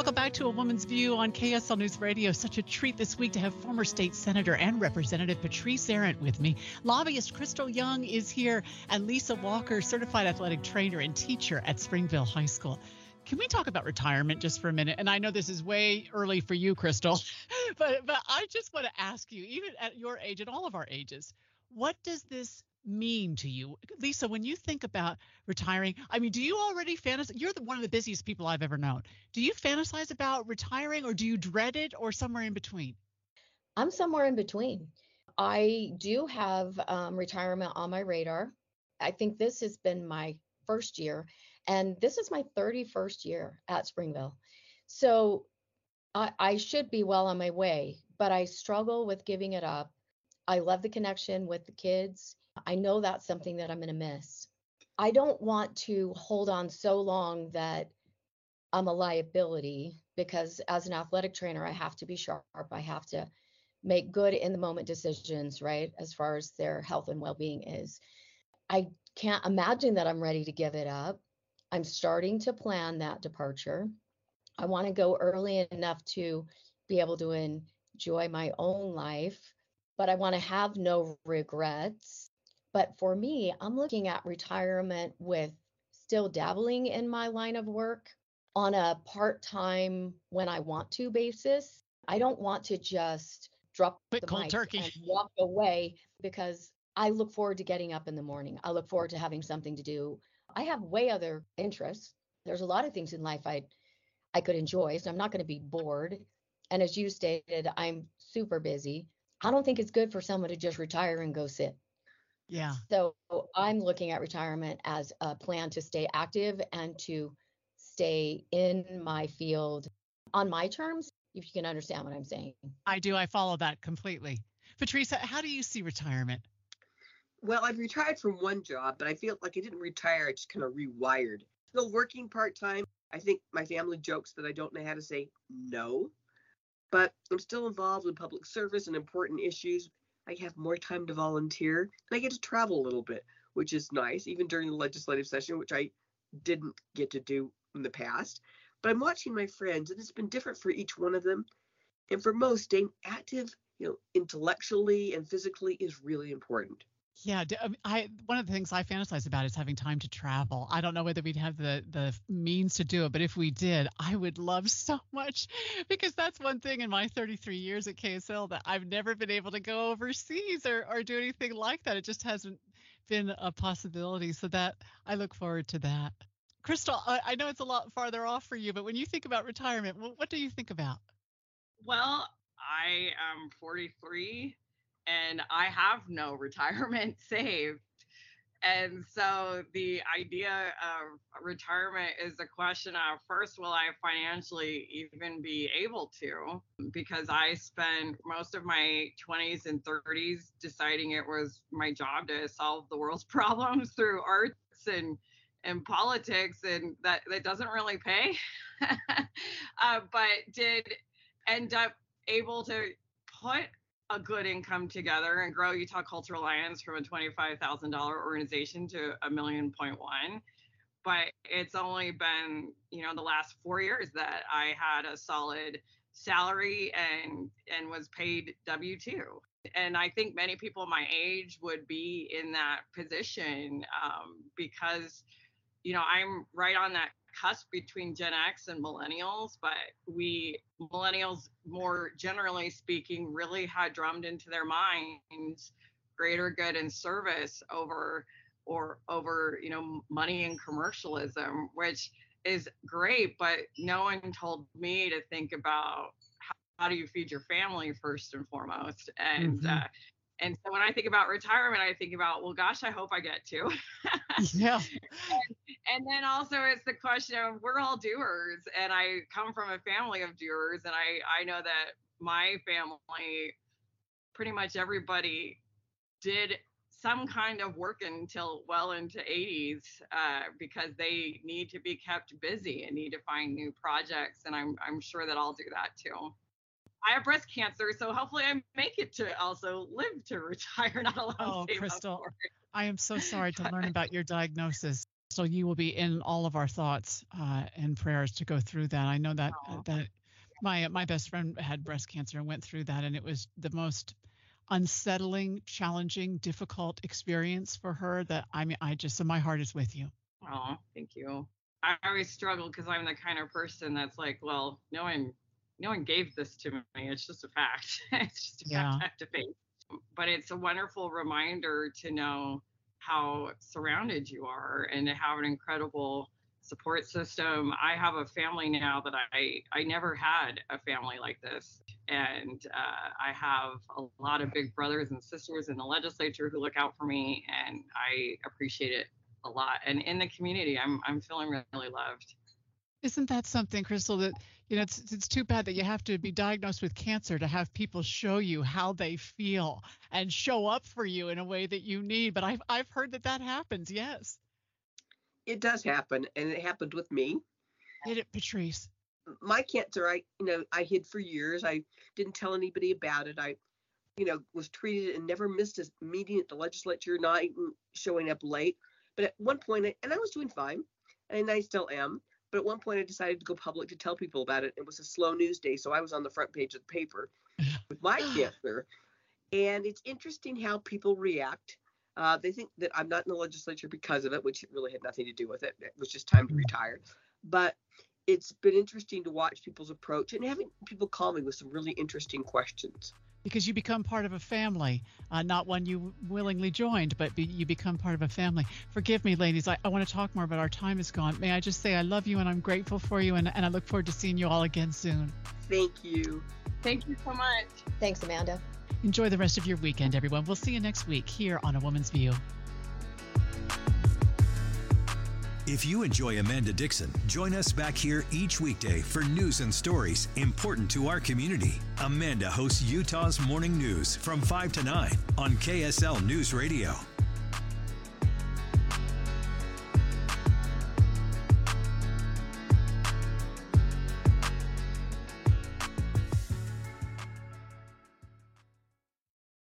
Welcome back to A Woman's View on KSL News Radio. Such a treat this week to have former state senator and representative Patrice Arent with me. Lobbyist Crystal Young is here, and Lisa Walker, certified athletic trainer and teacher at Springville High School. Can we talk about retirement just for a minute? And I know this is way early for you, Crystal, but but I just want to ask you, even at your age and all of our ages, what does this mean to you? Lisa, when you think about retiring, I mean, do you already fantasize? You're the, one of the busiest people I've ever known. Do you fantasize about retiring or do you dread it or somewhere in between? I'm somewhere in between. I do have um, retirement on my radar. I think this has been my first year, and this is my 31st year at Springville. So I, I should be well on my way, but I struggle with giving it up. I love the connection with the kids I know that's something that I'm going to miss. I don't want to hold on so long that I'm a liability because as an athletic trainer, I have to be sharp. I have to make good in the moment decisions, right? As far as their health and well being is. I can't imagine that I'm ready to give it up. I'm starting to plan that departure. I want to go early enough to be able to enjoy my own life, but I want to have no regrets. But for me, I'm looking at retirement with still dabbling in my line of work on a part time when I want to basis. I don't want to just drop Quit the cold mic turkey. and walk away because I look forward to getting up in the morning. I look forward to having something to do. I have way other interests. There's a lot of things in life I I could enjoy, so I'm not going to be bored. And as you stated, I'm super busy. I don't think it's good for someone to just retire and go sit. Yeah. So I'm looking at retirement as a plan to stay active and to stay in my field on my terms, if you can understand what I'm saying. I do. I follow that completely. Patrice, how do you see retirement? Well, I've retired from one job, but I feel like I didn't retire. I just kind of rewired. Still working part time. I think my family jokes that I don't know how to say no, but I'm still involved in public service and important issues I have more time to volunteer and I get to travel a little bit, which is nice, even during the legislative session, which I didn't get to do in the past. But I'm watching my friends, and it's been different for each one of them. And for most, staying active, you know, intellectually and physically is really important. Yeah, um, I one of the things I fantasize about is having time to travel. I don't know whether we'd have the the means to do it, but if we did, I would love so much because that's one thing in my 33 years at KSL that I've never been able to go overseas or or do anything like that. It just hasn't been a possibility. So that I look forward to that. Crystal, I, I know it's a lot farther off for you, but when you think about retirement, what, what do you think about? Well, I am 43 and I have no retirement saved. And so the idea of retirement is a question of first, will I financially even be able to? Because I spent most of my 20s and 30s deciding it was my job to solve the world's problems through arts and and politics, and that that doesn't really pay. uh, but did end up able to put a good income together and grow Utah Cultural Alliance from a $25,000 organization to a million point one. But it's only been, you know, the last four years that I had a solid salary and and was paid W-2. And I think many people my age would be in that position um, because, you know, I'm right on that cusp between Gen X and millennials, but we millennials, more generally speaking, really had drummed into their minds greater good and service over or over you know money and commercialism, which is great, but no one told me to think about how, how do you feed your family first and foremost, and mm-hmm. uh, and so when I think about retirement, I think about, well, gosh, I hope I get to. yeah. And, and, then also it's the question of we're all doers, and I come from a family of doers, and I I know that my family, pretty much everybody, did some kind of work until well into 80s uh, because they need to be kept busy and need to find new projects, and I'm I'm sure that I'll do that too. I have breast cancer, so hopefully I make it to also live to retire, not alone. Oh, Crystal, I am so sorry to learn about your diagnosis. So you will be in all of our thoughts uh, and prayers to go through that. I know that that my my best friend had breast cancer and went through that, and it was the most unsettling, challenging, difficult experience for her. That I mean, I just so my heart is with you. Oh, thank you. I always struggle because I'm the kind of person that's like, well, no one, no one gave this to me. It's just a fact. it's just a yeah. fact I have to face. But it's a wonderful reminder to know how surrounded you are and to have an incredible support system. I have a family now that I I never had a family like this, and uh, I have a lot of big brothers and sisters in the legislature who look out for me, and I appreciate it a lot. And in the community, I'm I'm feeling really loved. Isn't that something, Crystal? That you know, it's it's too bad that you have to be diagnosed with cancer to have people show you how they feel and show up for you in a way that you need. But I've I've heard that that happens. Yes. It does happen, and it happened with me. Did it, Patrice? My cancer, I you know, I hid for years. I didn't tell anybody about it. I, you know, was treated and never missed a meeting at the legislature, not even showing up late. But at one point, and I was doing fine, and I still am. But at one point, I decided to go public to tell people about it. It was a slow news day, so I was on the front page of the paper with my cancer. And it's interesting how people react. Uh, they think that I'm not in the legislature because of it, which really had nothing to do with it. It was just time to retire. But it's been interesting to watch people's approach and having people call me with some really interesting questions because you become part of a family, uh, not one you willingly joined, but be, you become part of a family. Forgive me, ladies. I, I want to talk more, but our time is gone. May I just say I love you and I'm grateful for you, and, and I look forward to seeing you all again soon. Thank you. Thank you so much. Thanks, Amanda. Enjoy the rest of your weekend, everyone. We'll see you next week here on A Woman's View. If you enjoy Amanda Dickson, join us back here each weekday for news and stories important to our community. Amanda hosts Utah's Morning News from 5 to 9 on KSL News Radio.